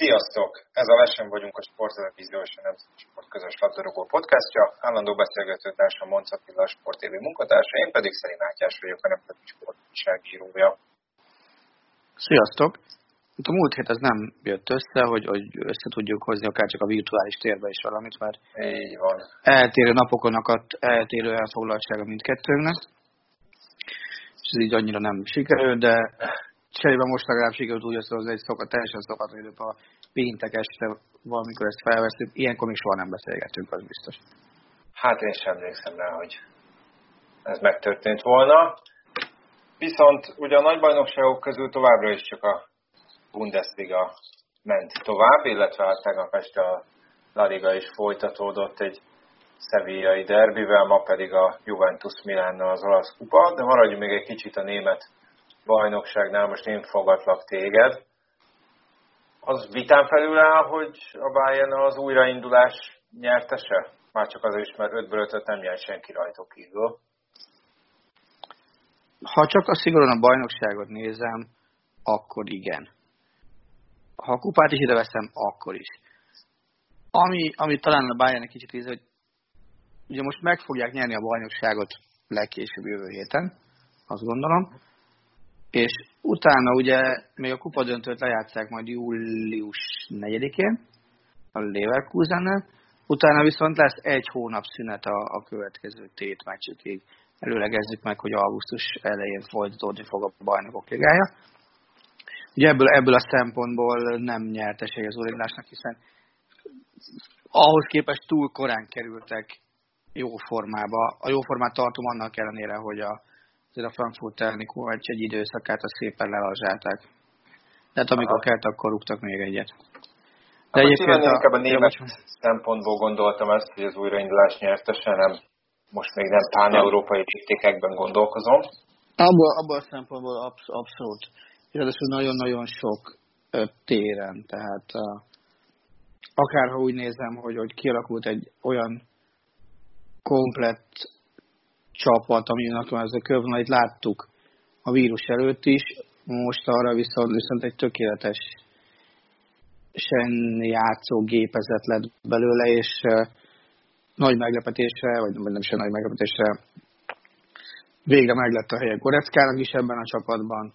Sziasztok! Ez a Lesen vagyunk a Sporttelevízió és a Nemzeti Sport közös labdarúgó podcastja. Állandó beszélgetőtársam Monc Attila, Sport TV munkatársa, én pedig Szeri Mátyás vagyok, a Nemzeti Sport újságírója. Sziasztok! A múlt hét ez nem jött össze, hogy, hogy össze tudjuk hozni akár csak a virtuális térbe is valamit, mert Így van. eltérő napokon akadt eltérő elfoglaltsága mindkettőnknek, és ez így annyira nem sikerült, de cserébe most legalább sikerült úgy összehozni egy szokat, teljesen szokat időbb a péntek este valamikor ezt felveszünk. Ilyenkor még soha nem beszélgettünk, az biztos. Hát én sem emlékszem rá, hogy ez megtörtént volna. Viszont ugye a nagybajnokságok közül továbbra is csak a Bundesliga ment tovább, illetve hát tegnap este a La Liga is folytatódott egy szevillai derbivel, ma pedig a Juventus Milánnal az olasz kupa, de maradjunk még egy kicsit a német bajnokságnál, most én fogatlak téged. Az vitán felül áll, hogy a Bayern az újraindulás nyertese? Már csak azért is, mert 5-ből 5 nem nyert senki rajtok kívül. Ha csak a szigorúan a bajnokságot nézem, akkor igen. Ha a kupát is ide veszem, akkor is. Ami, ami talán a Bayern kicsit íz, hogy ugye most meg fogják nyerni a bajnokságot legkésőbb jövő héten, azt gondolom, és utána ugye még a kupadöntőt lejátszák majd július 4-én, a Leverkusennel, utána viszont lesz egy hónap szünet a, a következő tét meccsükig. Előlegezzük meg, hogy augusztus elején folytatódni fog a bajnokok ligája. Ugye ebből, ebből a szempontból nem nyerteség az újraindulásnak, hiszen ahhoz képest túl korán kerültek jó formába. A jó formát tartom annak ellenére, hogy a, azért a Frankfurt elleni egy, egy időszakát a szépen lelazsálták. Tehát amikor Aha. kellett, akkor rúgtak még egyet. De egyébként a, inkább a német ja, szempontból gondoltam ezt, hogy az újraindulás nyertese, nem most még nem pán-európai léptékekben gondolkozom. Abból, abból a szempontból absz- abszolút. Ráadásul nagyon-nagyon sok téren, tehát uh, akárha úgy nézem, hogy, hogy kialakult egy olyan komplett csapat, aminek ez a kövonait láttuk a vírus előtt is, most arra viszont, viszont egy tökéletes sen játszó gépezet lett belőle, és nagy meglepetésre, vagy nem is nagy meglepetésre, végre meglett a helye Goreckának is ebben a csapatban,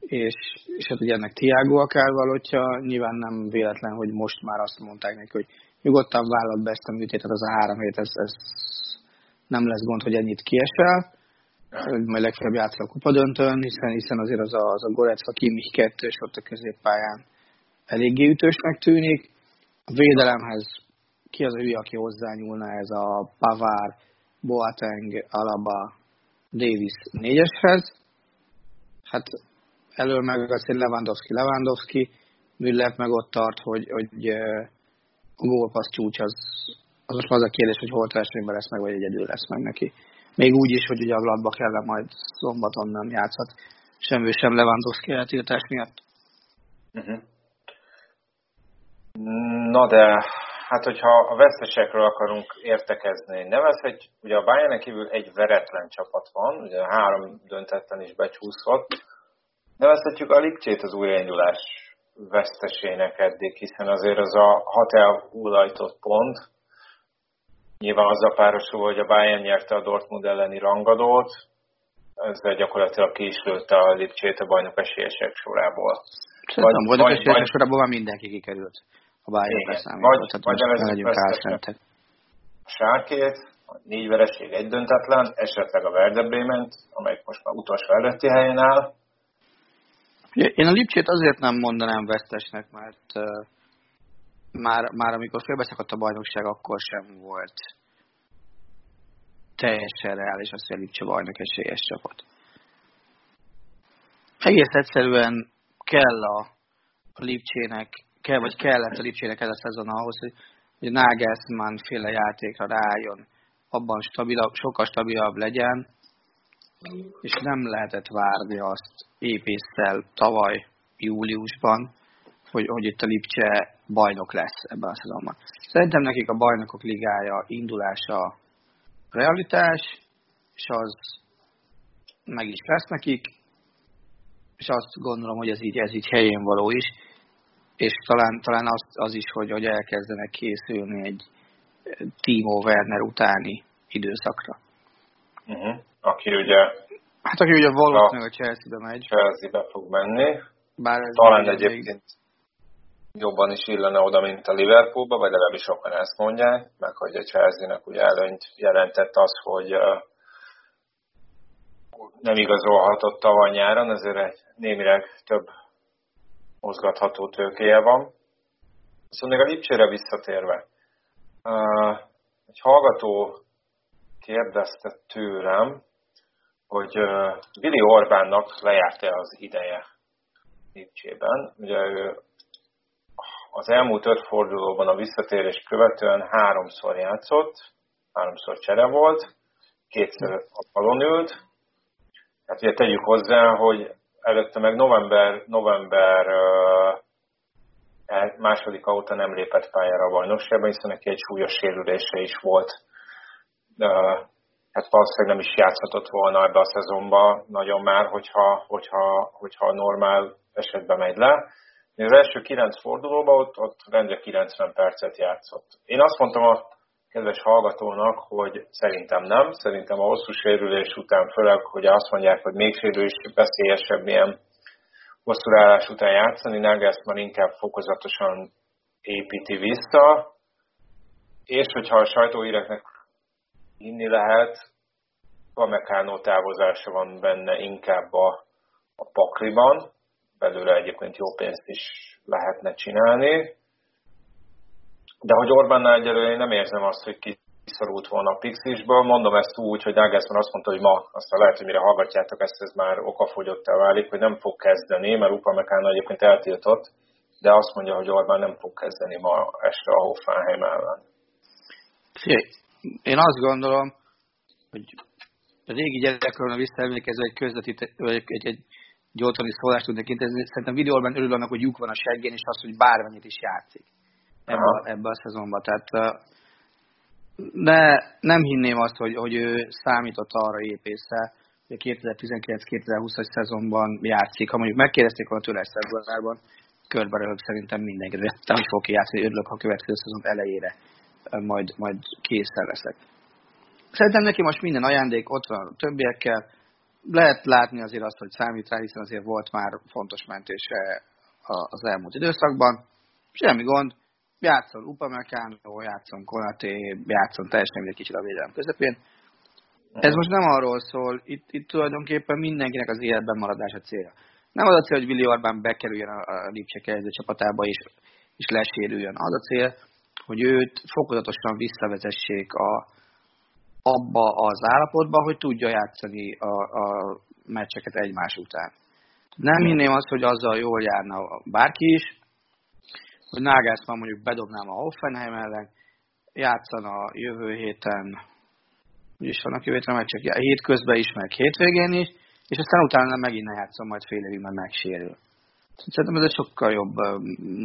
és, és hát ugye ennek Tiago a kell valótja, nyilván nem véletlen, hogy most már azt mondták neki, hogy nyugodtan vállalt be ezt a műtétet, az a három hét, ez, ez nem lesz gond, hogy ennyit kiesel, majd legfeljebb játszol a kupadöntőn, hiszen, hiszen azért az a, az a Gorecka Kimmich kettős ott a középpályán eléggé ütősnek tűnik. A védelemhez ki az a hülye, aki hozzányúlna ez a Pavár, Boateng, Alaba, Davis négyeshez. Hát elől meg azért Lewandowski, Lewandowski, Müller meg ott tart, hogy, hogy a gólpassz csúcs az, az most az a kérdés, hogy holt versenyben lesz meg, vagy egyedül lesz meg neki. Még úgy is, hogy ugye a Gladbach ellen majd szombaton nem játszhat sem ő, sem Lewandowski eltiltás miatt. Uh-huh. Na de, hát hogyha a vesztesekről akarunk értekezni, nevezhet, ugye a Bayern kívül egy veretlen csapat van, ugye három döntetten is becsúszott, nevezhetjük a Lipcsét az újraindulás vesztesének eddig, hiszen azért az a hat elhulajtott pont, nyilván azzal párosul, hogy a Bayern nyerte a Dortmund elleni rangadót, ezzel gyakorlatilag ki is lőtte a Lipcsét a bajnok esélyesek sorából. Szerintem a bajnok esélyesek sorából már mindenki kikerült a Bayern. Vagy, vagy nevezzük a sárkét, négy vereség, egy döntetlen, esetleg a Werder Bremen, amelyik most már utolsó előtti helyen áll. Én a Lipcsét azért nem mondanám vesztesnek, mert uh, már, már amikor félbeszakadt a bajnokság, akkor sem volt teljesen reális az, hogy a Lipcse bajnok esélyes csapat. Egész egyszerűen kell a, Lipcsének, kell, vagy kellett a Lipcsének ez a szezon ahhoz, hogy, hogy Nagelsmann féle játékra rájön, abban stabilabb, sokkal stabilabb legyen, és nem lehetett várni azt épésszel tavaly júliusban, hogy, hogy itt a Lipcse bajnok lesz ebben a szezonban. Szerintem nekik a bajnokok ligája indulása realitás, és az meg is lesz nekik, és azt gondolom, hogy ez így, ez így helyén való is, és talán, talán az, az is, hogy, hogy elkezdenek készülni egy Timo Werner utáni időszakra. Uh-huh. Aki ugye... Hát aki ugye valószínűleg a Chelsea-be megy. Chelsea-be fog menni. Bár ez talán egyébként jobban is illene oda, mint a Liverpoolba, vagy legalábbis sokan ezt mondják, meg hogy a Chelsea-nek ugye előnyt jelentett az, hogy nem igazolhatott tavaly nyáron, ezért egy némileg több mozgatható tőkéje van. Viszont még a Lipcsére visszatérve, egy hallgató kérdezte tőlem, hogy Billy Orbánnak lejárt-e az ideje Lipcsében. Ugye ő az elmúlt öt fordulóban a visszatérés követően háromszor játszott, háromszor csere volt, kétszer a falon ült. Hát ugye tegyük hozzá, hogy előtte meg november, november második óta nem lépett pályára a bajnokságban, hiszen neki egy súlyos sérülése is volt. Hát valószínűleg nem is játszhatott volna ebbe a szezonba nagyon már, hogyha, hogyha, hogyha normál esetben megy le az első kilenc fordulóban ott, ott rendre 90 percet játszott. Én azt mondtam a kedves hallgatónak, hogy szerintem nem, szerintem a hosszú sérülés után, főleg, hogy azt mondják, hogy még sérülés veszélyesebb milyen hosszú ráállás után játszani, Nagelsmann inkább fokozatosan építi vissza, és hogyha a sajtóhíreknek hinni lehet, Pamecano távozása van benne inkább a, a pakliban, belőle egyébként jó pénzt is lehetne csinálni. De hogy Orbánnál egyelőre én nem érzem azt, hogy kiszorult volna a Pixisből. Mondom ezt úgy, hogy Nagelsmann azt mondta, hogy ma, aztán lehet, hogy mire hallgatjátok ezt, ez már okafogyottá válik, hogy nem fog kezdeni, mert Upamecano egyébként eltiltott, de azt mondja, hogy Orbán nem fog kezdeni ma este a Hoffenheim ellen. Én azt gondolom, hogy a régi gyerekről visszaemlékező egy közvetít, egy, egy, egy egy otthoni szólást tudnék intézni. Szerintem videóban örül annak, hogy lyuk van a seggén, és az, hogy bármennyit is játszik ebbe, ebbe a szezonban. Tehát de nem hinném azt, hogy, hogy ő számított arra épésze, hogy a 2019-2020-as szezonban játszik. Ha mondjuk megkérdezték volna tőle februárban, körbe röhög szerintem mindenki, de nem fog játszani, örülök, ha a következő szezon elejére majd, majd készen leszek. Szerintem neki most minden ajándék ott van a többiekkel, lehet látni azért azt, hogy számít rá, hiszen azért volt már fontos mentése az elmúlt időszakban. Semmi gond, játszol Upamecano, játszom Konaté, játszom teljesen egy kicsit a védelem közepén. Ez most nem arról szól, itt, itt tulajdonképpen mindenkinek az életben maradása célja. Nem az a cél, hogy Willi Orbán bekerüljön a, a Lipcse kezdő csapatába és, és lesérüljön. Az a cél, hogy őt fokozatosan visszavezessék a, abba az állapotba, hogy tudja játszani a, a meccseket egymás után. Nem hinném azt, hogy azzal jól járna bárki is, hogy Nagelsmann mondjuk bedobnám a Hoffenheim ellen, játszana a jövő héten, úgyis vannak jövő héten meccsek, hétközben is, meg hétvégén is, és aztán utána megint ne játszom majd fél évig, mert megsérül. Szerintem ez egy sokkal jobb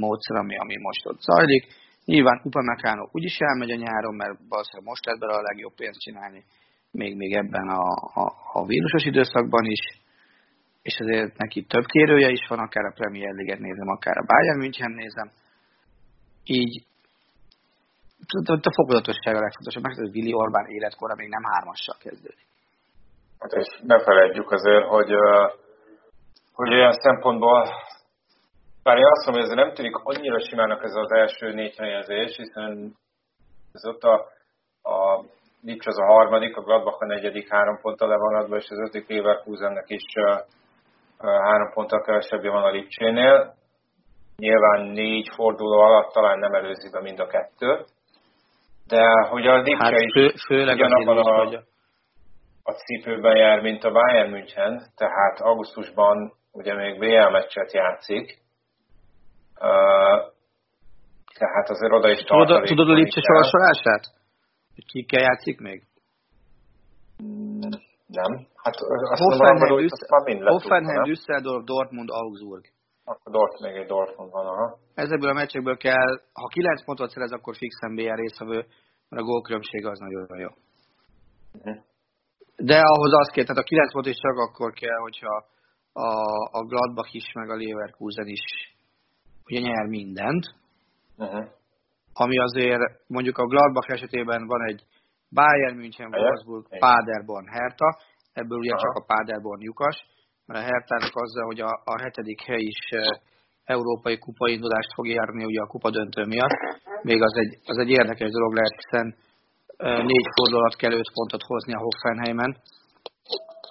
módszer, ami, ami most ott zajlik Nyilván Upamecano úgyis elmegy a nyáron, mert valószínűleg most lehet belőle a legjobb pénzt csinálni, még, még ebben a, a, a vírusos időszakban is, és azért neki több kérője is van, akár a Premier League-et nézem, akár a Bayern München nézem. Így a fokozatosság a legfontosabb, mert hogy Willi Orbán életkora még nem hármassal kezdődik. Hát és ne felejtjük azért, hogy, hogy olyan szempontból bár én azt mondom, hogy ez nem tűnik annyira simának ez az első négy helyezés, hiszen ez ott a, a Lipcs az a harmadik, a Gladbach a negyedik három ponttal levanadva, és az ötödik Leverkusennek is három ponttal kevesebbje van a Lipcsénél. Nyilván négy forduló alatt talán nem előzi be mind a kettőt, de hogy a Lipcse hát fő, is főleg ugyanabban a, a cipőben jár, mint a Bayern München, tehát augusztusban ugye még BL meccset játszik, tehát azért oda is Tudod, tudod a Lipcse sorsolását? Hogy ki kell játszik még? Nem. Hát azt Hoffenheim, mondom, Hoffenheim Düsseldorf, Dortmund, Augsburg. Akkor Dort, még egy Dortmund van, aha. Ezekből a meccsekből kell, ha 9 pontot szerez, akkor fixen BR részvevő, mert a gólkülönbség az nagyon jó. Uh-huh. De ahhoz az kell, tehát a 9 pont is csak akkor kell, hogyha a, a Gladbach is, meg a Leverkusen is ugye nyer mindent. Uh-huh. Ami azért mondjuk a Gladbach esetében van egy Bayern München, Wolfsburg, Paderborn, Hertha, ebből ugye Aha. csak a Paderborn lyukas, mert a Hertának azzal, hogy a, a hetedik hely is e, európai kupaindulást fog járni ugye a kupa döntő miatt, még az egy, az egy érdekes dolog lehet, hiszen e, négy fordulat kell öt pontot hozni a Hoffenheimen.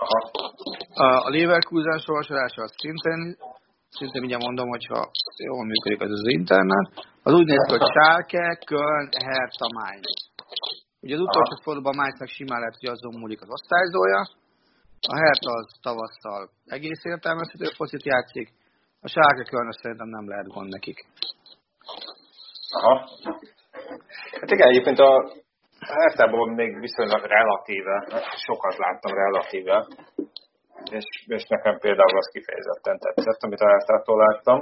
Aha. A, a Leverkusen sorsolása az szintén, szintén ugye mondom, hogyha jól működik az az internet, az úgy néz ki, hogy Schalke, Köln, Hertha, Mainz. Ugye az utolsó fordulóban Mainznak simán lehet, hogy azon múlik az osztályzója, a Hertha az tavasszal egész értelmezhető focit játszik, a Schalke Köln szerintem nem lehet gond nekik. Aha. Hát igen, egyébként a Hertában még viszonylag relatíve, sokat láttam relatíve, és, és nekem például az kifejezetten tetszett, amit a Hertától láttam.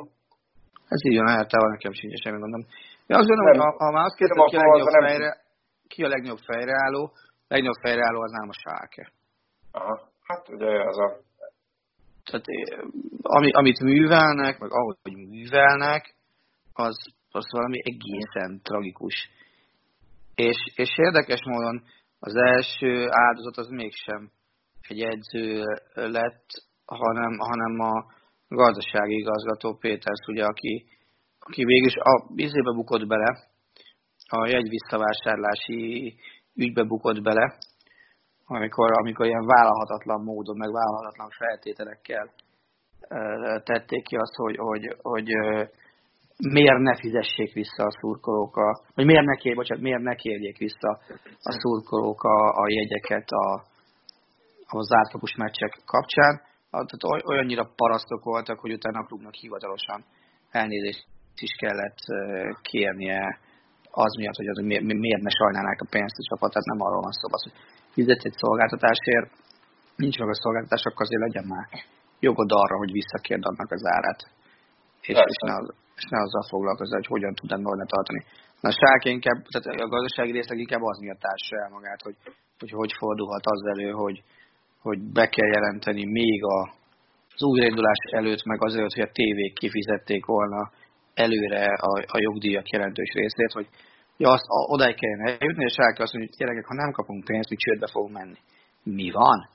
Ez így van, Hertával nekem sincs semmi gondom. Ja, azt gondolom, hogy ha, ha már azt kérdezem, ki a legnagyobb nem... fejre, ki a legnagyobb fejreálló, legnagyobb fejreálló az nem a Schalke. Aha, hát ugye az a... Tehát, ami, amit művelnek, meg ahogy művelnek, az, az valami egészen tragikus. És, és érdekes módon az első áldozat az mégsem egy edző lett, hanem, hanem a gazdasági igazgató Péters, ugye, aki, aki végül a vizébe bukott bele, a jegy visszavásárlási ügybe bukott bele, amikor, amikor ilyen vállalhatatlan módon, meg vállalhatatlan feltételekkel tették ki azt, hogy, hogy, hogy miért ne fizessék vissza a szurkolók, a, vagy miért ne, kér, bocsánat, miért ne kérjék vissza a szurkolók a, a jegyeket a, a zártkapus meccsek kapcsán. Tehát olyannyira parasztok voltak, hogy utána a klubnak hivatalosan elnézést is kellett kérnie az miatt, hogy, az, hogy miért ne sajnálnák a pénzt a csapat, tehát nem arról van szó, az, hogy fizetsz egy szolgáltatásért, nincs meg a szolgáltatás, akkor azért legyen már jogod arra, hogy visszakérd annak az árát. És, és, ne, az, és ne azzal foglalkozz, hogy hogyan tudod volna tartani. Na, a sárk inkább, tehát a gazdasági részleg inkább az miatt társa el magát, hogy, hogy hogy fordulhat az elő, hogy, hogy be kell jelenteni még a, az újraindulás előtt, meg azért, hogy a tévék kifizették volna előre a, a jogdíjak jelentős részét, hogy ja, azt a, odáig kellene eljutni, és el kell azt mondani, hogy gyerekek, ha nem kapunk pénzt, mi csődbe fogunk menni. Mi van?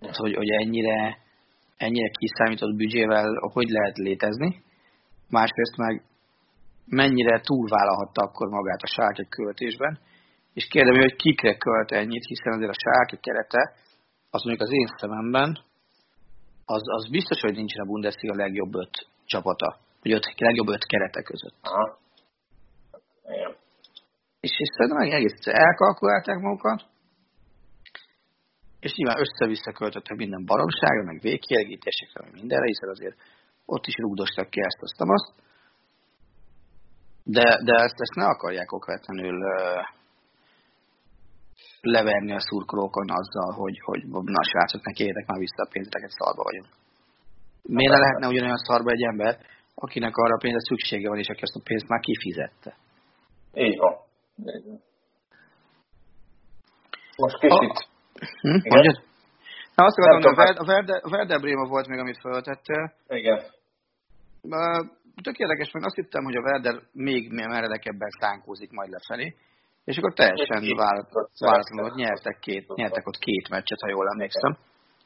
Tehát, hogy, hogy ennyire, ennyire kiszámított büdzsével hogy lehet létezni, másrészt meg mennyire túlvállalhatta akkor magát a sárke költésben, és kérdem, hogy kikre költ ennyit, hiszen azért a sárke kerete, az mondjuk az én szememben, az, az biztos, hogy nincsen a Bundesliga legjobb öt csapata vagy öt, legjobb öt kerete között. Aha. Igen. És, és szerintem egész elkalkulálták magukat, és nyilván össze-vissza költöttek minden baromságra, meg végkielégítésekre, meg mindenre, hiszen azért ott is rúgdostak ki ezt, azt, azt. De, de ezt, ezt ne akarják okvetlenül leverni a szurkolókon azzal, hogy, hogy na srácok, ne kérjetek már vissza a pénzeteket, szarba vagyunk. Miért ne lehetne ugyanolyan szarba egy ember, akinek arra a pénzre szüksége van, és aki ezt a pénzt már kifizette. Így van. Most kicsit... A... Hm? Mondjad? Na, azt akartam, hogy a Werder, a Werder Bréma volt még, amit feltettél. Igen. Tök érdekes, mert azt hittem, hogy a Werder még meredekebben szánkózik majd lefelé, és akkor teljesen váratlanul nyertek, két, nyertek ott két meccset, ha jól emlékszem,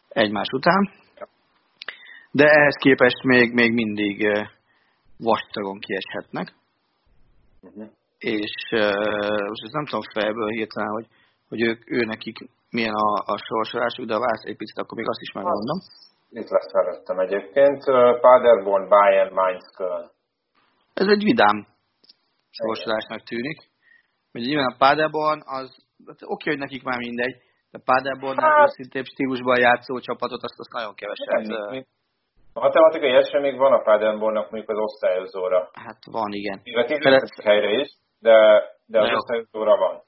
egymás után. De ehhez képest még, még mindig vastagon kieshetnek. Uh-huh. És uh, most ezt nem tudom fejből hirtelen, hogy, hogy ők, ő nekik milyen a, a sorsolásuk, de ha vársz egy picit, akkor még azt is megmondom. Itt lesz előttem egyébként. Paderborn, Bayern, Mainz, Köln. Ez egy vidám sorsolásnak tűnik. Ugye nyilván a Paderborn az, hát oké, hogy nekik már mindegy, de Paderbornnál hát, őszintébb stílusban játszó csapatot azt, azt nagyon keveset. A matematikai eset még van a Paderbornnak mondjuk az osztályozóra. Hát van, igen. Illetve helyre is, de, de az osztályozóra van.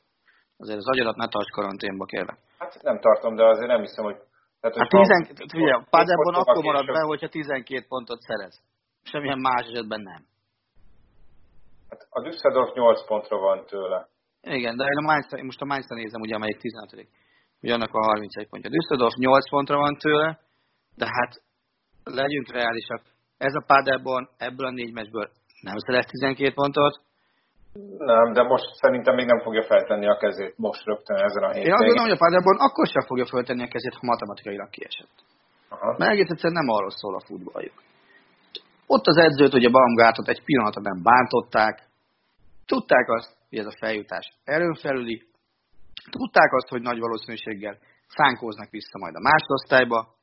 Azért az agyadat ne tarts karanténba, kérlek. Hát nem tartom, de azért nem hiszem, hogy... Tehát, hát tizen, figyelj, a Paderborn akkor marad be, hogyha 12 pontot szerez. Semmilyen más esetben nem. Hát a Düsseldorf 8 pontra van tőle. Igen, de én, a Mainz, most a Mainz nézem, ugye, amelyik 16 hogy annak a 31 pontja. Düsseldorf 8 pontra van tőle, de hát legyünk reálisak. Ez a Paderborn ebből a négy meccsből nem szerez 12 pontot, nem, de most szerintem még nem fogja feltenni a kezét most rögtön ezen a héten. Én azt gondolom, hogy a Paderborn akkor sem fogja feltenni a kezét, ha matematikailag kiesett. Aha. Mert egész egyszerűen nem arról szól a futballjuk. Ott az edzőt, hogy a Baumgartot egy pillanatra nem bántották, tudták azt, hogy ez a feljutás erőn felüli, tudták azt, hogy nagy valószínűséggel szánkóznak vissza majd a másodosztályba,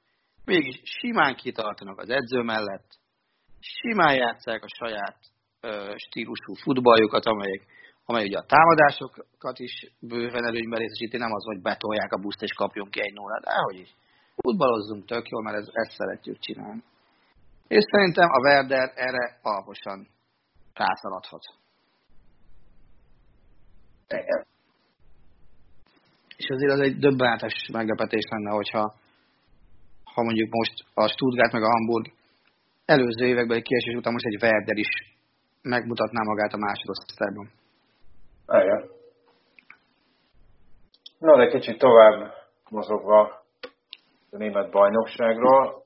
mégis simán kitartanak az edző mellett, simán játszák a saját stílusú futballjukat, amelyek, amely ugye a támadásokat is bőven előnyben részesíti, nem az, hogy betolják a buszt és kapjunk ki egy nullát, de hogy is. Futballozzunk tök jól, mert ez, ezt szeretjük csinálni. És szerintem a Werder erre alaposan rászaladhat. Igen. És azért az egy döbbenetes meglepetés lenne, hogyha ha mondjuk most a Stuttgart meg a Hamburg előző években kiesés után most egy Werder is megmutatná magát a másodosztályban. Igen. Na, de kicsit tovább mozogva a német bajnokságról.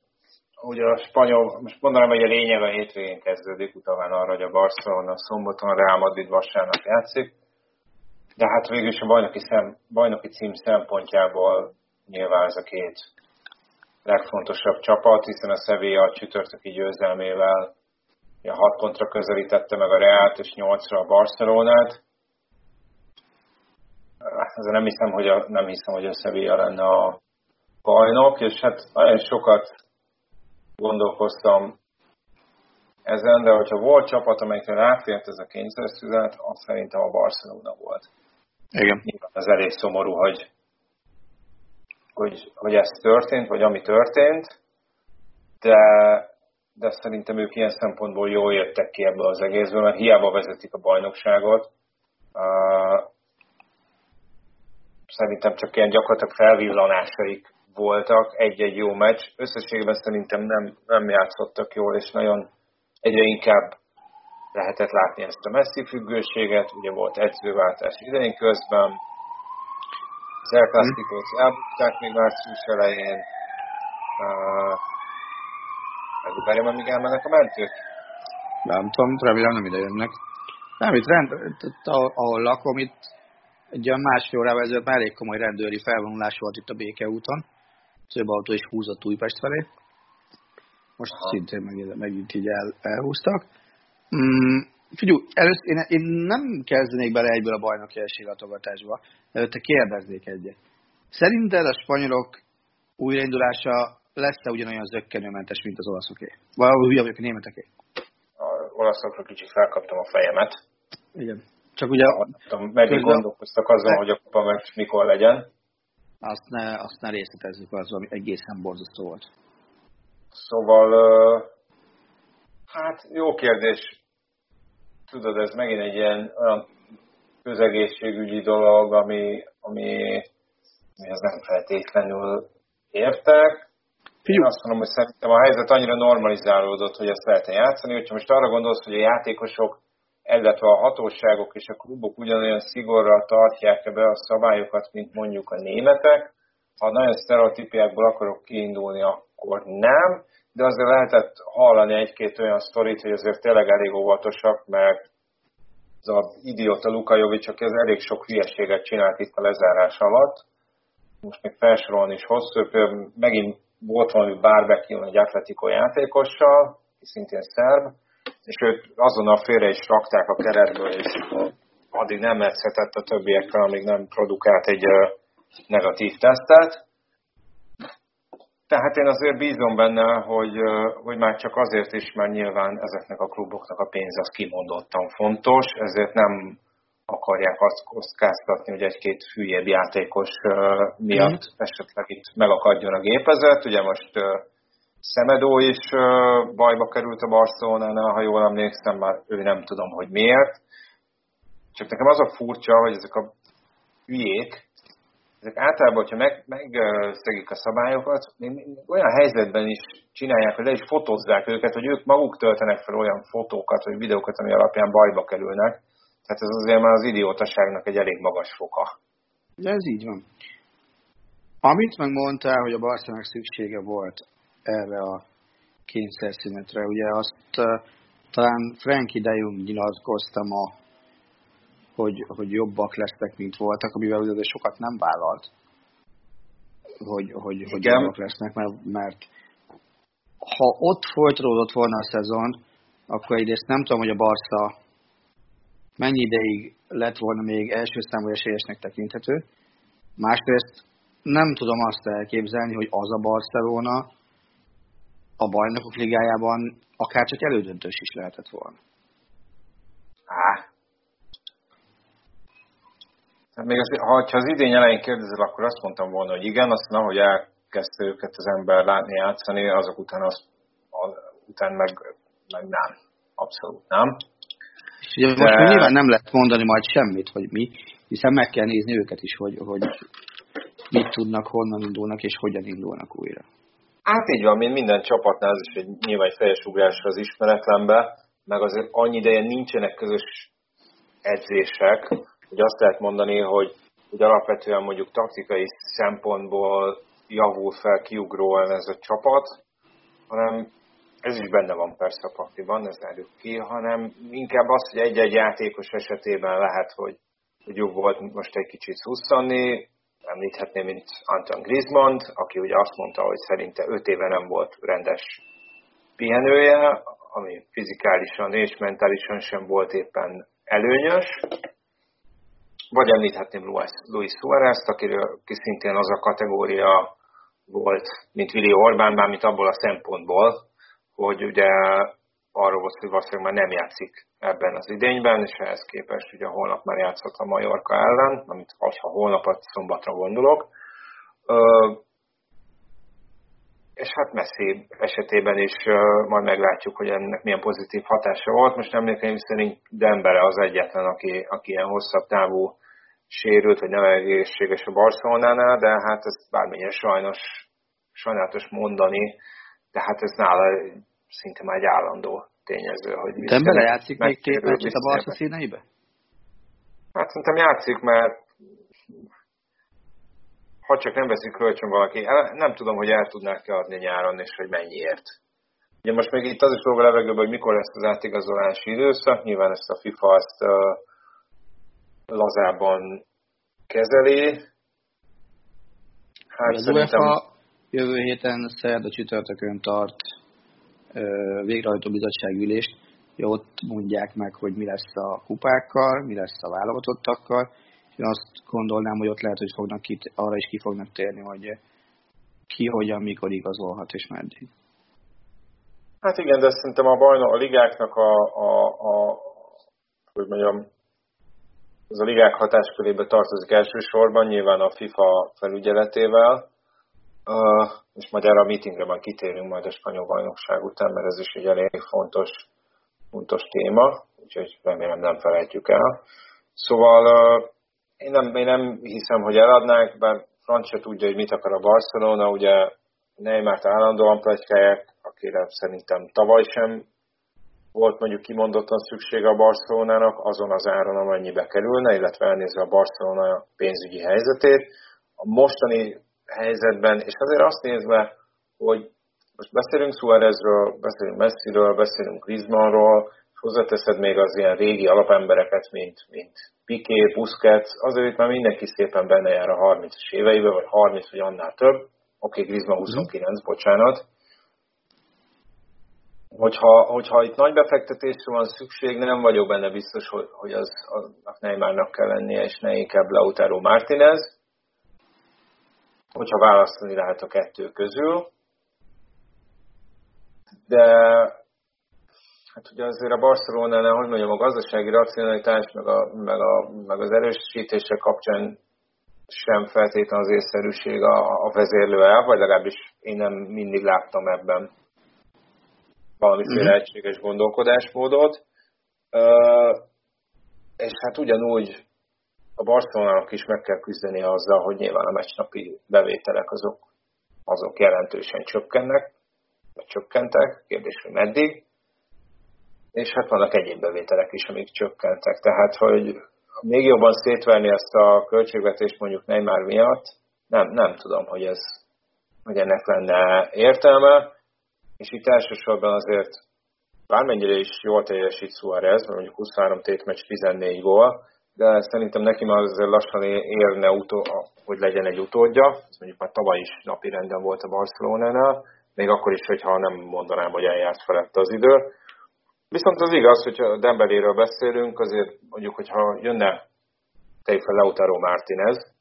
Ugye a spanyol, most mondanám, hogy a lényeg a hétvégén kezdődik, utána arra, hogy a Barcelona szombaton, Real Madrid vasárnap játszik. De hát végül is a bajnoki, szem, bajnoki cím szempontjából nyilván ez a két legfontosabb csapat, hiszen a Sevilla a csütörtöki győzelmével ja, 6 pontra közelítette meg a Reált, és 8-ra a Barcelonát. Ezzel nem hiszem, hogy a, nem hiszem, hogy a Sevilla lenne a bajnok, és hát nagyon sokat gondolkoztam ezen, de hogyha volt csapat, amelyikre ráfért ez a kényszerszüzet, az szerintem a Barcelona volt. Igen. Nyilván ez elég szomorú, hogy, hogy, hogy ez történt, vagy ami történt, de de szerintem ők ilyen szempontból jól jöttek ki ebből az egészből, mert hiába vezetik a bajnokságot. Szerintem csak ilyen gyakorlatilag felvillanásaik voltak, egy-egy jó meccs. Összességében szerintem nem, nem játszottak jól, és nagyon egyre inkább lehetett látni ezt a messzi függőséget. Ugye volt edzőváltás idején közben, az El elbukták még március elején, Várjam, amíg elmennek a mentők? Nem tudom, remélem nem ide jönnek. Nem, itt rend, ahol lakom, itt egy olyan másfél órával ezelőtt már elég komoly rendőri felvonulás volt itt a Béke úton. Több autó is húzott Újpest felé. Most Aha. szintén megint, megint így el, elhúztak. Mm, figyelj, először én, én nem kezdenék bele egyből a bajnoki esélylatogatásba, előtte kérdeznék egyet. Szerinted a spanyolok újraindulása lesz-e ugyanolyan zöggenőmentes, mint az olaszoké? Vagy hülye vagyok, a németeké? Az olaszokra kicsit felkaptam a fejemet. Igen. Csak ugye... Tudom, megint gondolkoztak azon, ne... hogy a kupa meg mikor legyen. Azt ne, azt ne részletezzük, az ami egészen borzasztó volt. Szóval, hát jó kérdés. Tudod, ez megint egy ilyen olyan közegészségügyi dolog, ami, ami, ami az nem feltétlenül értek. Én azt mondom, hogy szerintem a helyzet annyira normalizálódott, hogy ezt lehetne játszani. Hogyha most arra gondolsz, hogy a játékosok, illetve a hatóságok és a klubok ugyanolyan szigorral tartják be a szabályokat, mint mondjuk a németek, ha nagyon sztereotípiákból akarok kiindulni, akkor nem, de azért lehetett hallani egy-két olyan sztorit, hogy azért tényleg elég óvatosak, mert az a idióta Luka Jovic, ez elég sok hülyeséget csinált itt a lezárás alatt. Most még felsorolni is hosszú, megint volt valami barbecue egy Atletico játékossal, aki szintén szerb, és őt azonnal félre is rakták a keretből, és addig nem edzhetett a többiekkel, amíg nem produkált egy negatív tesztet. Tehát én azért bízom benne, hogy, hogy már csak azért is, mert nyilván ezeknek a kluboknak a pénz az kimondottan fontos, ezért nem akarják azt kockáztatni, hogy egy-két hülyébb játékos miatt mm. esetleg itt megakadjon a gépezet. Ugye most Szemedó is bajba került a Barcelonánál, ha jól emlékszem, már ő nem tudom, hogy miért. Csak nekem az a furcsa, hogy ezek a hülyék, ezek általában, hogyha meg, megszegik a szabályokat, olyan helyzetben is csinálják, hogy le is fotózzák őket, hogy ők maguk töltenek fel olyan fotókat, vagy videókat, ami alapján bajba kerülnek. Tehát ez azért már az idiótaságnak egy elég magas foka. De ez így van. Amit megmondtál, hogy a Barcelonának szüksége volt erre a kényszerszünetre, ugye azt uh, talán Frankie de Jong nyilatkozta ma hogy, hogy jobbak lesznek, mint voltak, amivel ugye sokat nem vállalt, hogy, hogy, hogy jobbak lesznek, mert, mert ha ott folytatódott volna a szezon, akkor egyrészt nem tudom, hogy a Barca mennyi ideig lett volna még első számú esélyesnek tekinthető. Másrészt nem tudom azt elképzelni, hogy az a Barcelona a bajnokok ligájában akár csak elődöntős is lehetett volna. Á, még az, ha az idény elején kérdezel, akkor azt mondtam volna, hogy igen, aztán ahogy elkezdte őket az ember látni, játszani, azok után, az, az, után meg, meg nem. Abszolút nem. És ugye De... most nyilván nem lehet mondani majd semmit, hogy mi, hiszen meg kell nézni őket is, hogy, hogy mit tudnak, honnan indulnak és hogyan indulnak újra. Hát így van, mint minden csapatnál, ez is egy nyilván egy fejes ugrás az ismeretlenbe, meg azért annyi ideje nincsenek közös edzések, hogy azt lehet mondani, hogy, hogy alapvetően mondjuk taktikai szempontból javul fel kiugróan ez a csapat, hanem ez is benne van persze a pakliban, ez zárjuk ki, hanem inkább az, hogy egy-egy játékos esetében lehet, hogy, hogy jobb volt most egy kicsit szusszanni, említhetném, mint Anton Griezmann, aki ugye azt mondta, hogy szerinte öt éve nem volt rendes pihenője, ami fizikálisan és mentálisan sem volt éppen előnyös, vagy említhetném Luis, Suarez-t, akiről ki szintén az a kategória volt, mint Vili Orbán, már mint abból a szempontból, hogy ugye arról volt, hogy valószínűleg már nem játszik ebben az idényben, és ehhez képest ugye holnap már játszott a Majorka ellen, amit ha holnapot szombatra gondolok. Ö, és hát Messi esetében is uh, majd meglátjuk, hogy ennek milyen pozitív hatása volt. Most emlékeim szerint Dembele az egyetlen, aki, aki ilyen hosszabb távú sérült, vagy nem egészséges a Barcelonánál, de hát ez bármilyen sajnos, sajnálatos mondani, de hát ez nála szinte már egy állandó tényező. Hogy de belejátszik még két meccset a Barca színeibe? Hát szerintem játszik, mert ha csak nem veszik kölcsön valaki, nem tudom, hogy el tudnák-e adni nyáron, és hogy mennyiért. Ugye most még itt az is dolga levegőben, hogy mikor lesz az átigazolási időszak, nyilván ezt a FIFA azt uh, lazában kezeli. Hát az szerintem... UEFA jövő héten szerda csütörtökön tart végrehajtó bizottságülést, ott mondják meg, hogy mi lesz a kupákkal, mi lesz a válogatottakkal, én azt gondolnám, hogy ott lehet, hogy fognak ki, arra is ki fognak térni, hogy ki, hogyan, mikor igazolhat és meddig. Hát igen, de szerintem a bajnok, a ligáknak a, a, a hogy mondjam, ez a ligák hatáskörébe tartozik elsősorban, nyilván a FIFA felügyeletével, és majd erre a meetingre kitérünk majd a spanyol bajnokság után, mert ez is egy elég fontos, fontos téma, úgyhogy remélem nem felejtjük el. Szóval én nem, én nem hiszem, hogy eladnák, bár Franc se tudja, hogy mit akar a Barcelona, ugye Neymart állandóan plegykálják, akire szerintem tavaly sem volt mondjuk kimondottan szüksége a Barcelonának azon az áron, amennyibe kerülne, illetve elnézve a Barcelona pénzügyi helyzetét. A mostani helyzetben, és azért azt nézve, hogy most beszélünk Suárezről, beszélünk Messiről, beszélünk Griezmannról, és hozzáteszed még az ilyen régi alapembereket, mint, mint Piqué, Busquets, azért itt már mindenki szépen benne jár a 30-as éveiben, vagy 30 vagy annál több. Oké, okay, Griezmann 29, mm. bocsánat hogyha, hogyha itt nagy befektetésre van szükség, nem vagyok benne biztos, hogy, hogy az, aznak Neymarnak kell lennie, és ne inkább Lautaro Martinez. hogyha választani lehet a kettő közül. De hát ugye azért a Barcelona, hogy mondjam, a gazdasági racionalitás, meg, a, meg, a, meg az erősítése kapcsán sem feltétlenül az észszerűség a, a vezérlő el, vagy legalábbis én nem mindig láttam ebben valamiféle uh-huh. egységes gondolkodásmódot. Uh, és hát ugyanúgy a Barcelonának is meg kell küzdeni azzal, hogy nyilván a meccsnapi bevételek azok, azok jelentősen csökkennek, vagy csökkentek, kérdés, hogy meddig, és hát vannak egyéb bevételek is, amik csökkentek. Tehát, hogy még jobban szétverni ezt a költségvetést mondjuk Neymar miatt, nem, nem tudom, hogy ez hogy ennek lenne értelme, és itt elsősorban azért bármennyire is jól teljesít Suarez, mert mondjuk 23 tétmeccs 14 gól, de szerintem neki már azért lassan érne, utó, hogy legyen egy utódja. Ez mondjuk már tavaly is napi renden volt a Barcelonánál, még akkor is, hogyha nem mondanám, hogy eljárt felett az idő. Viszont az igaz, hogyha Dembeléről beszélünk, azért mondjuk, hogyha jönne tegyük fel Lautaro Martinez,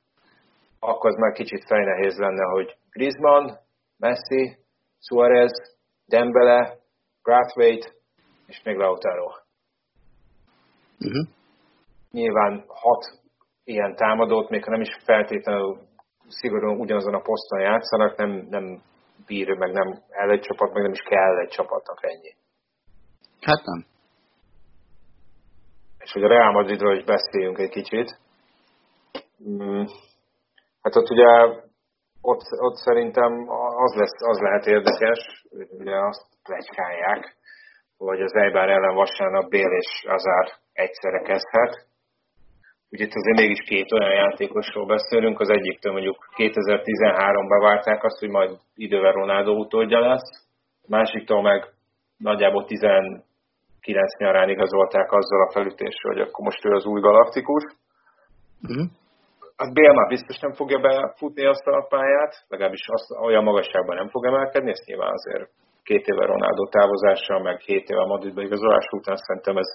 akkor az már kicsit fejnehéz lenne, hogy Griezmann, Messi, Suarez, Dembele, Brathwaite és még Lautaro. Uh-huh. Nyilván hat ilyen támadót, még ha nem is feltétlenül szigorúan ugyanazon a poszton játszanak, nem, nem bír, meg nem el egy csapat, meg nem is kell egy csapatnak ennyi. Hát nem. És hogy a Real Madridról is beszéljünk egy kicsit. Mm, hát ott ugye ott, ott szerintem az, lesz, az lehet érdekes, ugye azt plegykálják, hogy az Eibar ellen vasárnap Bél és Azár egyszerre kezdhet. Ugye itt azért mégis két olyan játékosról beszélünk, az egyiktől mondjuk 2013-ban várták azt, hogy majd idővel Ronaldo utódja lesz, másiktól meg nagyjából 19 nyarán igazolták azzal a felütéssel, hogy akkor most ő az új galaktikus. Uh-huh hát Bél már biztos nem fogja befutni azt a pályát, legalábbis azt, olyan magasságban nem fog emelkedni, ezt nyilván azért két éve Ronaldo távozással, meg hét éve Madridba igazolás után szerintem ez,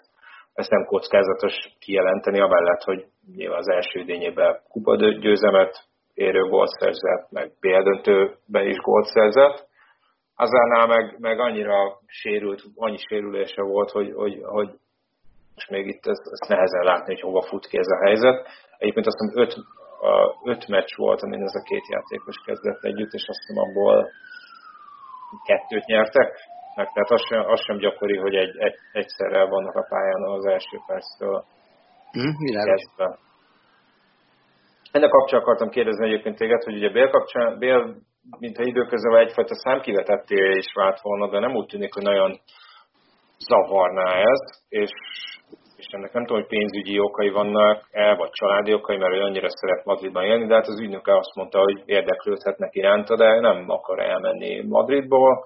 ezt nem kockázatos kijelenteni, amellett, hogy nyilván az első idényében kupadgyőzemet érő gólt szerzett, meg BL döntőbe is gólt szerzett. Azánál meg, meg annyira sérült, annyi sérülése volt, hogy, hogy, hogy és még itt ezt, ezt nehezen látni, hogy hova fut ki ez a helyzet. Egyébként azt hiszem öt, öt meccs volt, amin ez a két játékos kezdett együtt, és azt hiszem abból kettőt nyertek. Meg, tehát az sem, az sem gyakori, hogy egy, egy, egyszerre vannak a pályán az első perctől mm, kezdve. Ennek kapcsán akartam kérdezni egyébként téged, hogy ugye Bél kapcsán, Bél, mintha időközben egyfajta számkivetettél is vált volna, de nem úgy tűnik, hogy nagyon zavarná ez, és és ennek nem tudom, hogy pénzügyi okai vannak el, vagy családi okai, mert ő annyira szeret Madridban élni, de hát az ügynöke azt mondta, hogy érdeklődhetnek iránta, de nem akar elmenni Madridból.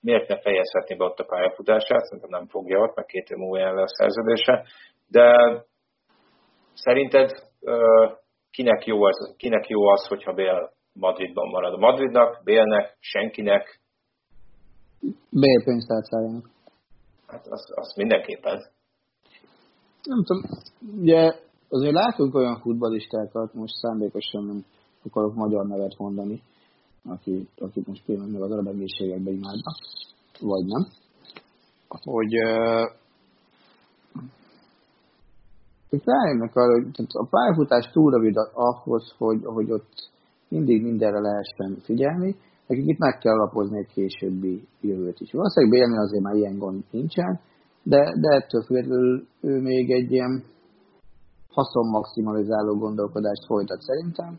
Miért ne fejezhetni be ott a pályafutását? Szerintem nem fogja ott, meg két év múlva a szerződése. De szerinted kinek jó az, kinek jó az hogyha Bél Madridban marad? A Madridnak, Bélnek, senkinek? Bél pénztárcájának. Hát azt, azt mindenképpen nem tudom, ugye azért látunk olyan futbalistákat, most szándékosan nem akarok magyar nevet mondani, aki, aki most meg az arabegészségekbe imádnak, vagy nem, hogy uh, rájönnek arra, hogy a pályafutás túl rövid ahhoz, hogy, hogy ott mindig mindenre lehessen figyelni, nekik itt meg kell alapozni egy későbbi jövőt is. Valószínűleg bélni azért már ilyen gond nincsen, de, de ettől függetlenül ő még egy ilyen haszonmaximalizáló gondolkodást folytat szerintem.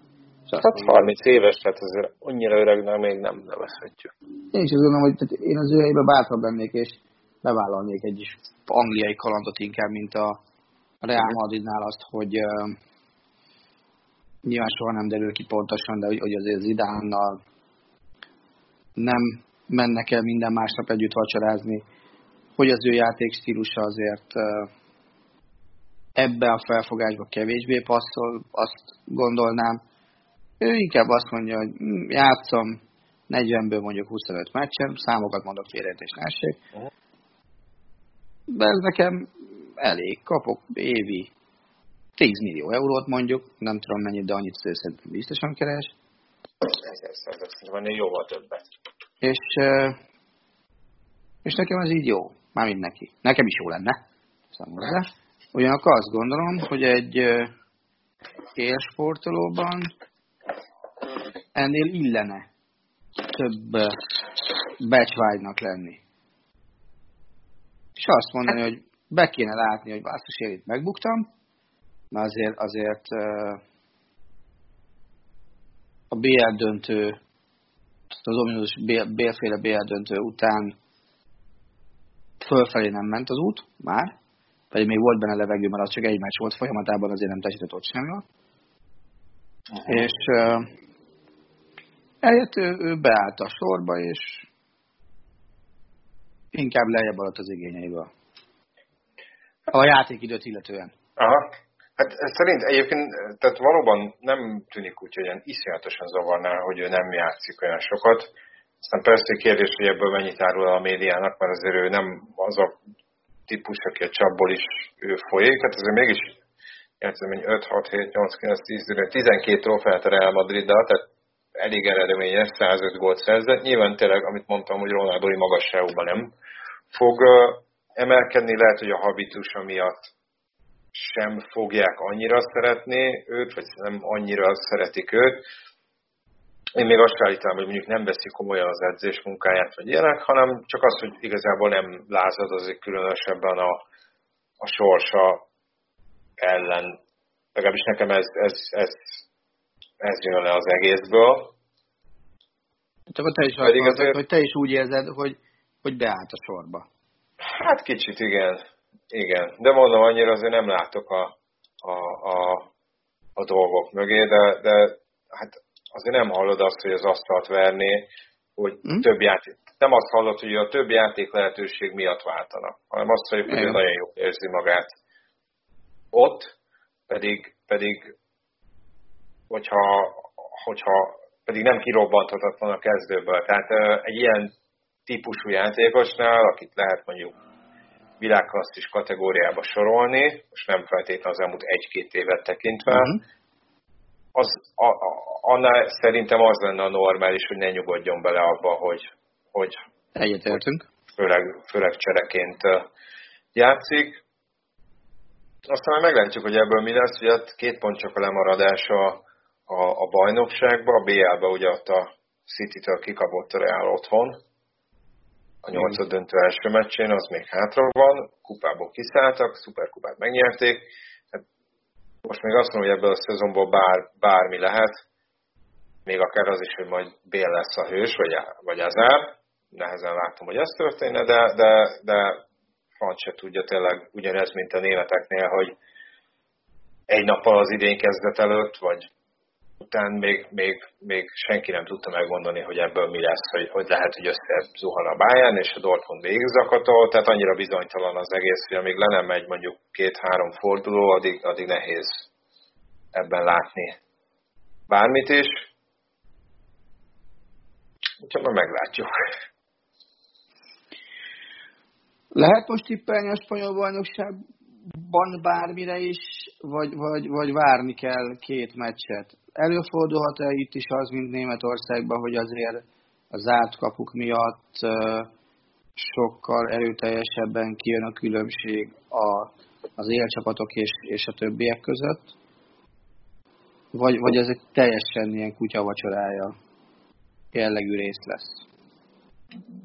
Hát 30 éves, tehát azért annyira öreg, még nem nevezhetjük. Én is azt gondolom, hogy tehát én az ő helyében bátrabb lennék, és bevállalnék egy is angliai kalandot inkább, mint a Real Madridnál azt, hogy uh, nyilván soha nem derül ki pontosan, de hogy, hogy azért Zidánnal nem mennek el minden másnap együtt vacsorázni, hogy az ő stílusa azért ebbe a felfogásba kevésbé passzol, azt gondolnám. Ő inkább azt mondja, hogy hm, játszom 40-ből mondjuk 25 meccsen, számokat mondok félreértés nessék. De ez nekem elég, kapok évi 10 millió eurót mondjuk, nem tudom mennyit, de annyit szerintem biztosan keres. Szerintem ennél jóval többet. És, és nekem ez így jó. Mármint neki. Nekem is jó lenne. Számomra. Ugyanakkor azt gondolom, hogy egy élsportolóban ennél illene több becsvágynak lenni. És azt mondani, hogy be kéne látni, hogy basszus, én megbuktam, mert azért, azért a BL döntő, az ominus BL-féle BL döntő után fölfelé nem ment az út, már, pedig még volt benne levegő, mert az csak egy meccs volt folyamatában, azért nem teljesített ott. Uh-huh. És uh, eljött ő, ő beállt a sorba, és inkább lejjebb alatt az igényeiből. A játékidőt illetően. Aha. Hát szerint egyébként, tehát valóban nem tűnik úgy, hogy ilyen iszonyatosan zavarná, hogy ő nem játszik olyan sokat. Aztán persze kérdés, hogy ebből mennyit árul a médiának, mert azért ő nem az a típus, aki a csapból is ő folyik, hát azért mégis játszom, 5, 6, 7, 8, 9, 10, 12 trófeát a Real madrid tehát elég eredményes, 105 gólt szerzett. Nyilván tényleg, amit mondtam, hogy Ronaldoi magasságúban nem fog emelkedni, lehet, hogy a habitusa miatt sem fogják annyira szeretni őt, vagy nem annyira szeretik őt. Én még azt állítanám, hogy mondjuk nem veszik komolyan az edzés munkáját, vagy ilyenek, hanem csak az, hogy igazából nem lázadozik különösebben a, a sorsa ellen. Legalábbis nekem ez, ez, ez, ez jön le az egészből. Csak te is, Pedig azért... hogy te is úgy érzed, hogy, hogy beállt a sorba. Hát kicsit igen, igen. De mondom, annyira azért nem látok a, a, a, a dolgok mögé, de, de hát azért nem hallod azt, hogy az asztalt verné, hogy hmm? több játék. Nem azt hallod, hogy a több játék lehetőség miatt váltanak, hanem azt, hogy hogy nagyon jól érzi magát ott, pedig, pedig hogyha, hogyha pedig nem kirobbanthatatlan a kezdőből. Tehát egy ilyen típusú játékosnál, akit lehet mondjuk világklasszis kategóriába sorolni, most nem feltétlenül az elmúlt egy-két évet tekintve, uh-huh. Az, a, a, annál szerintem az lenne a normális, hogy ne nyugodjon bele abba, hogy, hogy, Egyetértünk. főleg, főleg csereként játszik. Aztán már meglátjuk, hogy ebből mi lesz, ugye két pont csak a lemaradás a, a, a bajnokságba, a BL-be ugye ott a City-től kikapott a Real otthon, a nyolcad döntő első meccsén, az még hátra van, kupából kiszálltak, szuperkupát megnyerték. Most még azt mondom, hogy ebből a szezonból bár, bármi lehet, még akár az is, hogy majd Bél lesz a hős, vagy, vagy Azár, nehezen látom, hogy ez történne, de, de, de franc se tudja tényleg ugyanez, mint a németeknél, hogy egy nappal az idén kezdet előtt, vagy után még, még, még senki nem tudta megmondani, hogy ebből mi lesz, hogy, hogy lehet, hogy zuhan a Bayern, és a Dortmund végig zakatol, tehát annyira bizonytalan az egész, hogy amíg le nem megy mondjuk két-három forduló, addig, addig nehéz ebben látni bármit is. Úgyhogy majd meglátjuk. Lehet most tippelni a spanyol bajnokságban bármire is, vagy, vagy, vagy várni kell két meccset? Előfordulhat-e itt is az, mint Németországban, hogy azért a zárt kapuk miatt sokkal erőteljesebben kijön a különbség a, az élcsapatok és, és a többiek között? Vagy, vagy ez egy teljesen ilyen kutyavacsorája jellegű rész lesz?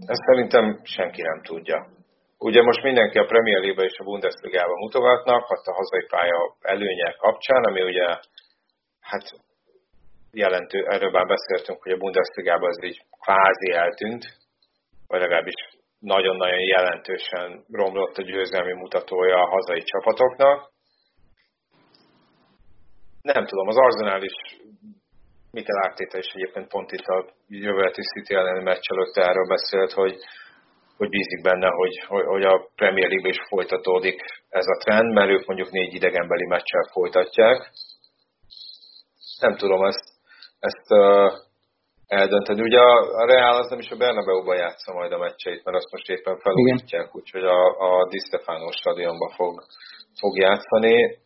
Ezt szerintem senki nem tudja. Ugye most mindenki a Premier League és a Bundesliga-ban mutogatnak, azt a hazai pálya előnye kapcsán, ami ugye hát jelentő, erről már beszéltünk, hogy a Bundesliga-ban ez így kvázi eltűnt, vagy legalábbis nagyon-nagyon jelentősen romlott a győzelmi mutatója a hazai csapatoknak. Nem tudom, az Arsenal is Mikel Ártéta is egyébként pont itt a jövőleti City elleni meccs előtt erről beszélt, hogy, hogy bízik benne, hogy, hogy, a Premier League is folytatódik ez a trend, mert ők mondjuk négy idegenbeli meccsel folytatják. Nem tudom, ezt ezt uh, eldönteni. Ugye a, a Real az nem is a Bernabeu-ba játsza majd a meccseit, mert azt most éppen felújítják, úgyhogy a, a Di Stefano stadionba fog, fog játszani.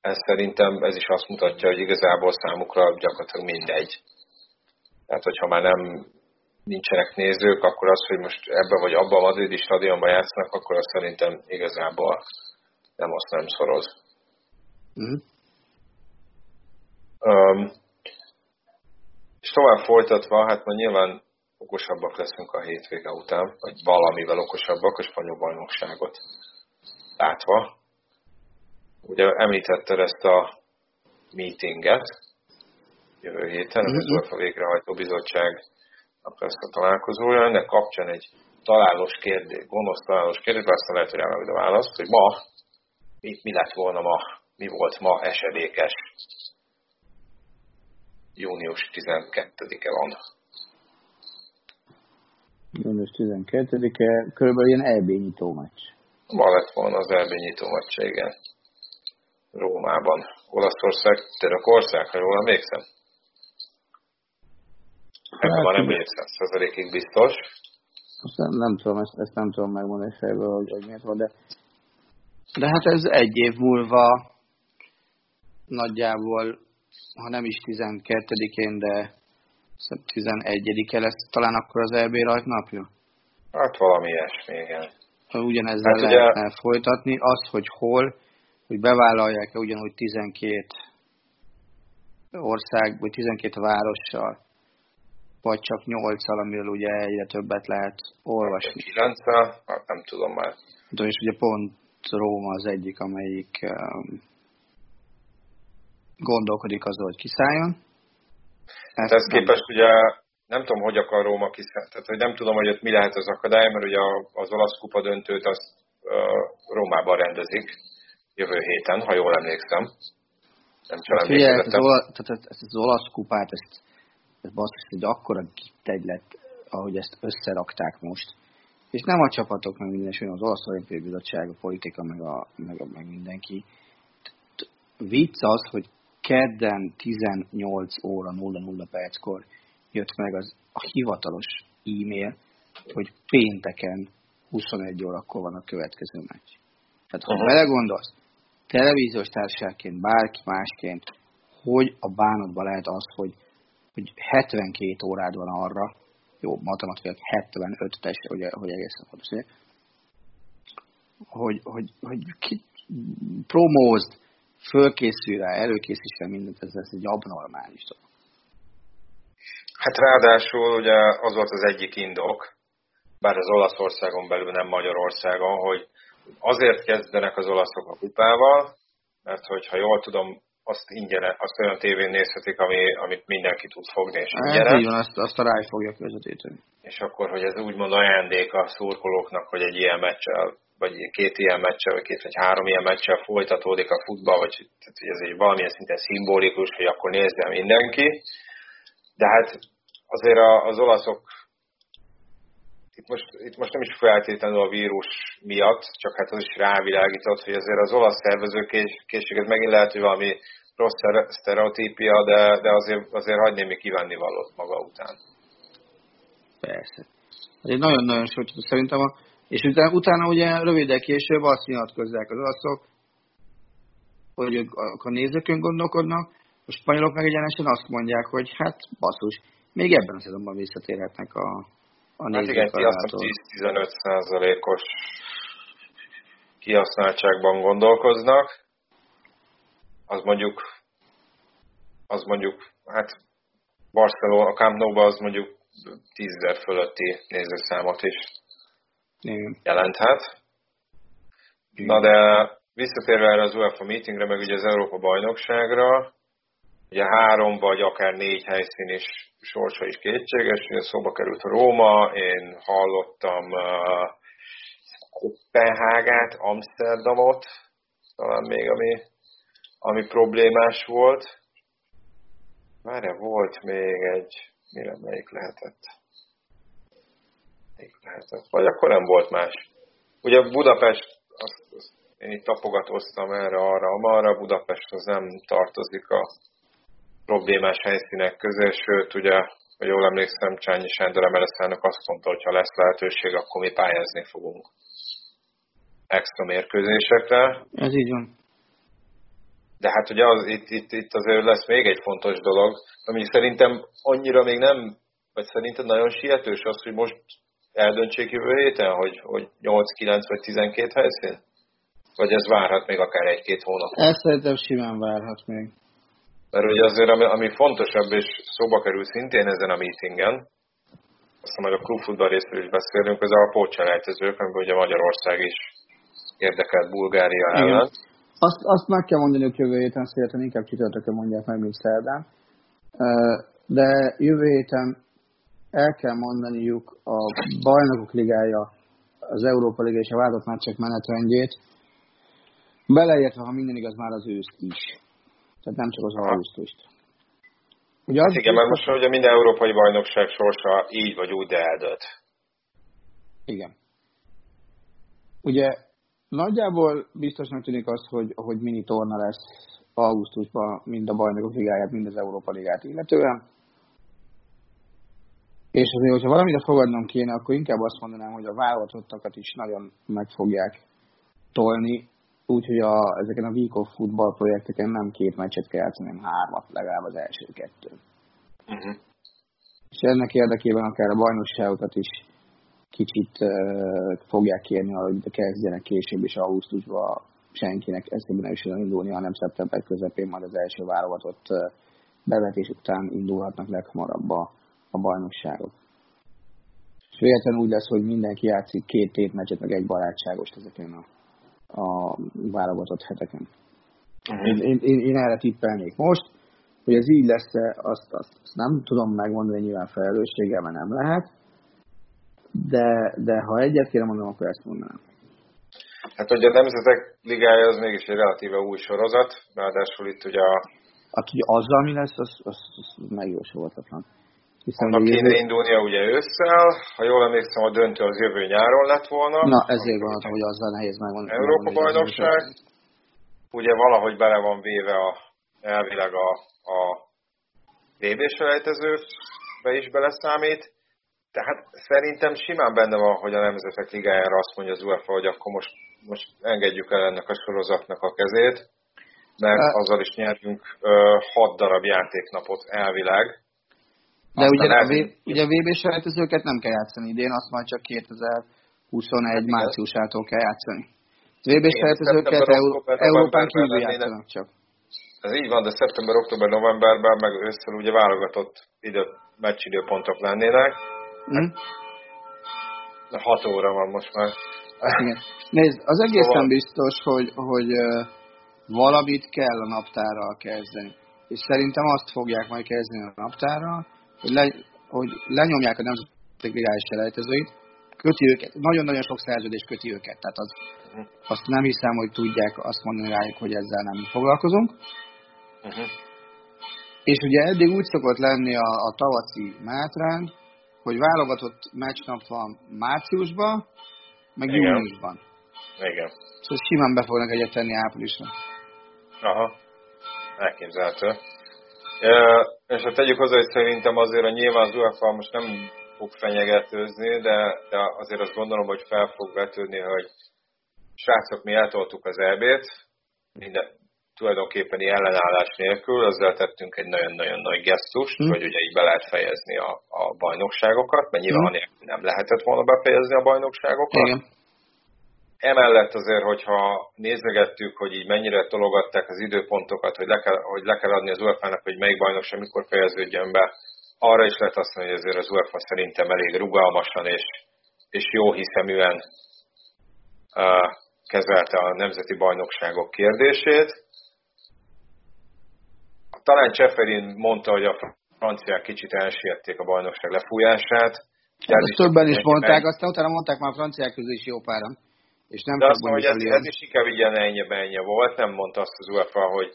ez szerintem ez is azt mutatja, hogy igazából számukra gyakorlatilag mindegy. Tehát, hogyha már nem nincsenek nézők, akkor az, hogy most ebbe vagy abba a madridi stadionban játsznak, akkor azt szerintem igazából nem azt nem szoroz. Mm. Um, és tovább folytatva, hát majd nyilván okosabbak leszünk a hétvége után, vagy valamivel okosabbak a spanyol bajnokságot látva. Ugye említetted ezt a meetinget jövő héten, mm-hmm. UEFA végrehajtó bizottság lesz a találkozója, ennek kapcsán egy találós kérdés, gonosz találós kérdés, aztán lehet, hogy elmondod a választ, hogy ma, mi, mi lett volna ma, mi volt ma esedékes június 12-e van. Június 12-e, körülbelül ilyen EB nyitó meccs. Ma lett volna az EB nyitó meccs, igen. Rómában. Olaszország, Törökország, ha jól emlékszem. Ebben nem vagyok százszerzelékig biztos. Azt nem, nem tudom, ezt, ezt nem tudom megmondani fejből, hogy, hogy miért van, de, de hát ez egy év múlva nagyjából, ha nem is 12-én, de 11-e lesz talán akkor az EB napja? Hát valami ilyesmi, igen. Ugyanezzel hát lehetne ugye... folytatni. Az, hogy hol, hogy bevállalják-e ugyanúgy 12 ország, vagy 12 várossal, vagy csak 8-al, amiről ugye egyre többet lehet olvasni. 9 hát nem tudom már. Tudom, és ugye pont Róma az egyik, amelyik um, gondolkodik azon, hogy kiszálljon. Ezt ez képest ugye nem tudom, hogy akar Róma kiszállni. Tehát, hogy nem tudom, hogy ott mi lehet az akadály, mert ugye az olasz kupa döntőt azt uh, Rómában rendezik jövő héten, ha jól emlékszem. Nem csak hát Figyelj, az, olasz, tehát ezt az olasz kupát, ezt, ez basszus, hogy akkora gittegy lett, ahogy ezt összerakták most. És nem a csapatok, meg minden, az olasz olimpiai bizottság, a politika, meg, a, meg, a, meg mindenki. Vicc az, hogy kedden 18 óra 00 perckor jött meg az a hivatalos e-mail, hogy pénteken 21 órakor van a következő meccs. Tehát ha uh-huh. belegondolsz, televíziós társaságként, bárki másként, hogy a bánatban lehet az, hogy, hogy 72 órád van arra, jó, matematikailag 75 teste, hogy, hogy egészen fontos, hogy, hogy, hogy ki promózd, fölkészül rá, előkészíts rá mindent, ez, ez egy abnormális dolog. Hát ráadásul ugye az volt az egyik indok, bár az Olaszországon belül nem Magyarországon, hogy azért kezdenek az olaszok a kupával, mert hogyha jól tudom, azt ingyen, azt olyan tévén nézhetik, ami, amit mindenki tud fogni, és hát ingyen. így van, azt, azt a ráj fogja közvetíteni. És akkor, hogy ez úgymond ajándék a szurkolóknak, hogy egy ilyen meccsel, vagy két ilyen meccsel, vagy két vagy három ilyen meccsel folytatódik a futball, vagy tehát, hogy ez egy valamilyen szinten szimbolikus, hogy akkor nézze mindenki. De hát azért az olaszok itt most, itt most nem is feltétlenül a vírus miatt, csak hát az is rávilágított, hogy azért az olasz szervezőkészség, ez megint lehet, hogy valami rossz sztereotípia, de, de azért, azért hagyni még kívánni valót maga után. Persze. Ez nagyon-nagyon sok, szerintem a, és utána, utána ugye rövidek később azt nyilatkozzák az olaszok, hogy a nézőkön gondolkodnak, a spanyolok meg egyenesen azt mondják, hogy hát basszus, még ebben a szezonban visszatérhetnek a, a hát igen, piacon 10-15 százalékos kihasználtságban gondolkoznak, az mondjuk, az mondjuk, hát Barcelona, a Camp nou az mondjuk 10 ezer fölötti nézőszámot is Igen. jelenthet. Na de visszatérve erre az UEFA meetingre, meg ugye az Európa bajnokságra, ugye három vagy akár négy helyszín is sorsa is kétséges, ugye szóba került Róma, én hallottam uh, Kopenhágát, Amsterdamot, talán még ami, ami problémás volt. Várja, volt még egy, mire melyik lehetett? Melyik lehetett? Vagy akkor nem volt más. Ugye Budapest, azt, azt én itt tapogatóztam erre, arra, amarra, Budapest az nem tartozik a problémás helyszínek közé, sőt, ugye, hogy jól emlékszem, Csányi Sándor Emereszának azt mondta, hogy ha lesz lehetőség, akkor mi pályázni fogunk extra mérkőzésekre. Ez így van. De hát ugye az, itt, itt, itt azért lesz még egy fontos dolog, ami szerintem annyira még nem, vagy szerinted nagyon sietős az, hogy most eldöntsék jövő héten, hogy, hogy 8, 9 vagy 12 helyszín? Vagy ez várhat még akár egy-két hónap? Ez szerintem simán várhat még. Mert ugye azért, ami, ami fontosabb, és szóba kerül szintén ezen a meetingen, aztán majd a klubfutball részről is beszélünk, ez a pótselejtezők, amiben ugye Magyarország is érdekelt Bulgária ellen. Azt, azt meg kell mondani, hogy jövő héten széleten inkább csütörtökön mondják meg, mint szerdán. De jövő héten el kell mondaniuk a bajnokok ligája, az Európa Liga és a vállalt meccsek menetrendjét, beleértve, ha minden igaz, már az őszt is. Tehát nem csak az augusztust. Ugye az Igen, mert most ugye minden európai bajnokság sorsa így vagy úgy, de eldölt. Igen. Ugye nagyjából biztosnak tűnik az, hogy, hogy mini torna lesz augusztusban mind a bajnokok ligáját, mind az Európa ligát illetően. És azért, hogyha valamit fogadnom kéne, akkor inkább azt mondanám, hogy a válogatottakat is nagyon meg fogják tolni, úgyhogy a, ezeken a Week of Football projekteken nem két meccset kell játszani, hanem hármat, legalább az első kettő. Uh-huh. És ennek érdekében akár a bajnokságokat is kicsit uh, fogják kérni hogy kezdjenek később, és augusztusban senkinek eszébe ne is indulni, hanem szeptember közepén majd az első válogatott uh, bevetés után indulhatnak leghamarabb a, a bajnokságok. És véletlenül úgy lesz, hogy mindenki játszik két tétmeccset, meg egy barátságos ezeken a a válogatott heteken. Én, én, én, én erre tippelnék most, hogy ez így lesz-e, azt, azt, azt nem tudom megmondani nyilván felelősséggel, mert nem lehet, de, de ha egyet kéne mondanom, akkor ezt mondanám. Hát ugye a Nemzetek Ligája az mégis egy relatíve új sorozat, ráadásul itt ugye a... Hát ugye azzal mi lesz, az, az, az megjósolhatatlan. Hiszen Annak kéne jövő... indulnia ugye ősszel, ha jól emlékszem, a döntő az jövő nyáron lett volna. Na, ezért gondoltam, hogy azzal nehéz megmondani. Európa bajnokság. Ugye valahogy bele van véve a, elvileg a, a VB selejtezőbe is beleszámít. Tehát szerintem simán benne van, hogy a Nemzetek Ligájára azt mondja az UEFA, hogy akkor most, most engedjük el ennek a sorozatnak a kezét, mert azzal is nyerjünk uh, hat darab játéknapot elvileg de ugye a, v, ugye a VB selejtezőket nem kell játszani idén, azt majd csak 2021 hát márciusától kell játszani. A VB selejtezőket Európán kívül játszanak csak. Ez így van, de szeptember, október, novemberben, meg ősszel ugye válogatott idő, meccsidőpontok lennének. Hát, 6 óra van most már. Igen. Nézd, az egészen szóval... biztos, hogy, hogy valamit kell a naptárral kezdeni. És szerintem azt fogják majd kezdeni a naptárral, hogy, le, hogy lenyomják a nemzeti ligális selejtezőit, köti őket, nagyon-nagyon sok szerződés köti őket, tehát az, azt nem hiszem, hogy tudják azt mondani rájuk, hogy ezzel nem foglalkozunk. Uh-huh. És ugye eddig úgy szokott lenni a, a tavaci menetrend, hogy válogatott meccsnap van márciusban, meg Igen. júniusban. Igen. Szóval simán be fognak egyet tenni áprilisra. Aha, elképzelhető. És hát tegyük hozzá, hogy szerintem azért a nyilván az UEFA most nem fog fenyegetőzni, de, de azért azt gondolom, hogy fel fog vetődni, hogy srácok, mi eltoltuk az EB-t, minden, tulajdonképpen ellenállás nélkül, ezzel tettünk egy nagyon-nagyon nagy gesztust, hmm. hogy ugye így be lehet fejezni a, a bajnokságokat, mert nyilván hmm. nem lehetett volna befejezni a bajnokságokat. Igen. Emellett azért, hogyha nézegettük, hogy így mennyire tologatták az időpontokat, hogy le kell, hogy le kell adni az UEFA-nak, hogy melyik bajnokság mikor fejeződjön be, arra is lehet azt mondani, hogy azért az UEFA szerintem elég rugalmasan és, és jó hiszeműen uh, kezelte a nemzeti bajnokságok kérdését. Talán Cseferin mondta, hogy a franciák kicsit elsiették a bajnokság lefújását. Hát ezt többen is mondták, aztán utána mondták már a franciák közül is jó páran. És nem De azt mondom, hogy ez, ez is inkább ilyen ennyi ennyi volt, nem mondta azt az UEFA, hogy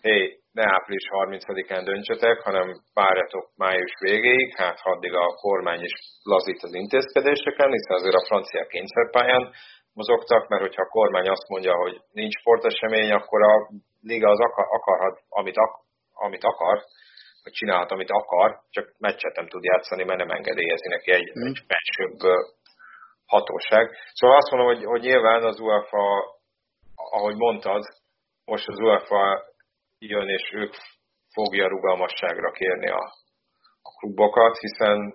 hé, ne április 30-án döntsetek, hanem várjatok május végéig, hát addig a kormány is lazít az intézkedéseken, hiszen azért a francia kényszerpályán mozogtak, mert hogyha a kormány azt mondja, hogy nincs sportesemény, akkor a liga az akar, akarhat, amit, ak, amit akar, vagy csinálhat, amit akar, csak meccset nem tud játszani, mert nem engedélyezi neki egy, mm. egy felsőbb hatóság. Szóval azt mondom, hogy, hogy nyilván az UEFA, ahogy mondtad, most az UEFA jön, és ők fogja rugalmasságra kérni a, a klubokat, hiszen,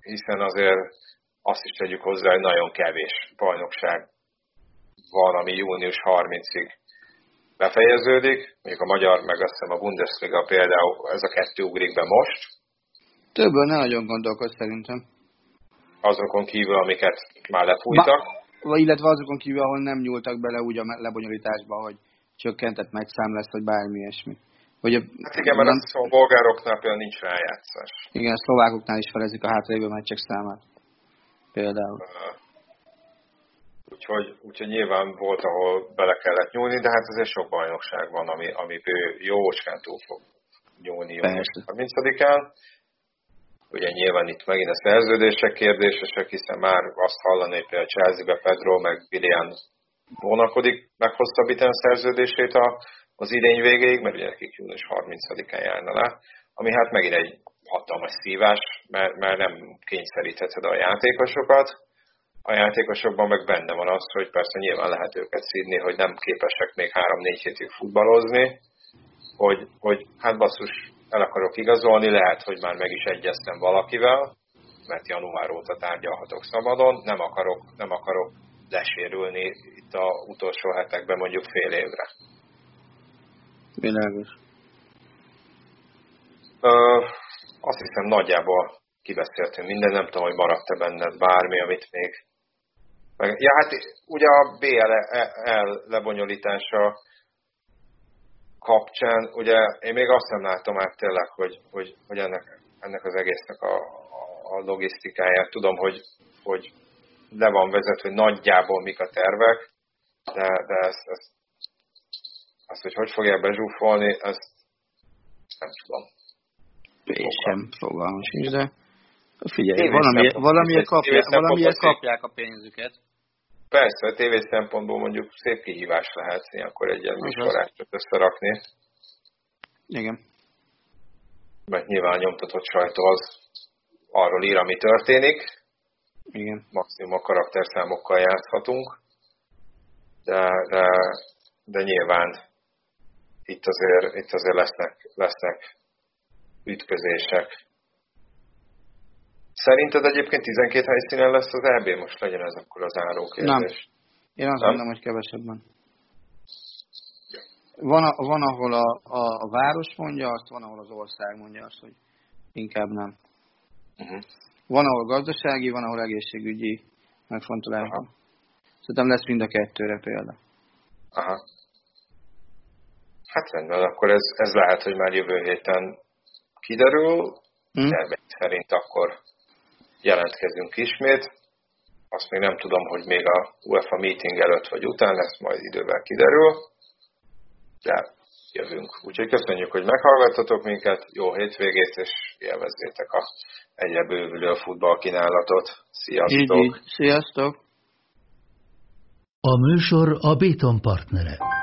hiszen azért azt is tegyük hozzá, hogy nagyon kevés bajnokság van, ami június 30-ig befejeződik, mondjuk a magyar, meg azt hiszem a Bundesliga például ez a kettő ugrik be most. Többől ne nagyon gondolkoz szerintem. Azokon kívül, amiket már lefújtak. Ba, illetve azokon kívül, ahol nem nyúltak bele úgy a lebonyolításba, hogy csökkentett megyszám lesz, vagy bármi ilyesmi. Hogy a, hát igen, mert azt a bolgároknál például nincs rájátszás. Igen, a szlovákoknál is felezik a hátralévő meccsek számát. Például. Úgyhogy, úgyhogy nyilván volt, ahol bele kellett nyúlni, de hát azért sok bajnokság van, ami, ami jócskán túl fog nyúlni június 30-án. Ugye nyilván itt megint a szerződések kérdésesek, hiszen már azt hallani, hogy például Chelsea-be Pedro meg William vonakodik meghosszabbítani a szerződését a, az idény végéig, mert ugye nekik június 30-án járna le, ami hát megint egy hatalmas szívás, mert, mert nem kényszerítheted a játékosokat. A játékosokban meg benne van az, hogy persze nyilván lehet őket szídni, hogy nem képesek még 3-4 hétig futballozni, hogy, hogy hát basszus, el akarok igazolni, lehet, hogy már meg is egyeztem valakivel, mert január óta tárgyalhatok szabadon, nem akarok, nem akarok lesérülni itt a utolsó hetekben mondjuk fél évre. Világos. Ö, azt hiszem nagyjából kibeszéltünk minden, nem tudom, hogy maradt-e benned bármi, amit még... Ja, hát ugye a BL lebonyolítása kapcsán, ugye én még azt nem látom át tényleg, hogy, hogy, hogy ennek, ennek az egésznek a, a logisztikáját. Tudom, hogy, hogy le van vezetve, hogy nagyjából mik a tervek, de, de ezt, ezt, azt, hogy hogy fogják bezsúfolni, ezt nem tudom. Én sem fogalmam sincs, de figyelj, valami, valamiért, kapják, valamiért kapják a pénzüket. Persze, a tévé szempontból mondjuk szép kihívás lehet ilyenkor egy ilyen műsorástot összerakni. Igen. Mert nyilván a nyomtatott sajtó az arról ír, ami történik. Igen. Maximum a karakterszámokkal játszhatunk. De, de, de nyilván itt azért, itt azért lesznek, lesznek ütközések. Szerinted egyébként 12 helyszínen lesz az EB? Most legyen ez akkor az álló kérdés. Nem. Én azt mondom, hogy kevesebben. Van, a, van ahol a, a, a város mondja azt, van, ahol az ország mondja azt, hogy inkább nem. Uh-huh. Van, ahol gazdasági, van, ahol egészségügyi megfontolás. Szerintem lesz mind a kettőre példa. Aha. Hát rendben, akkor ez, ez lehet, hogy már jövő héten kiderül, hmm. de szerint akkor jelentkezünk ismét. Azt még nem tudom, hogy még a UEFA meeting előtt vagy után lesz, majd idővel kiderül, de jövünk. Úgyhogy köszönjük, hogy meghallgattatok minket, jó hétvégét, és élvezzétek a egyre bővülő futballkínálatot. Sziasztok! Így, így. Sziasztok! A műsor a Béton partnere.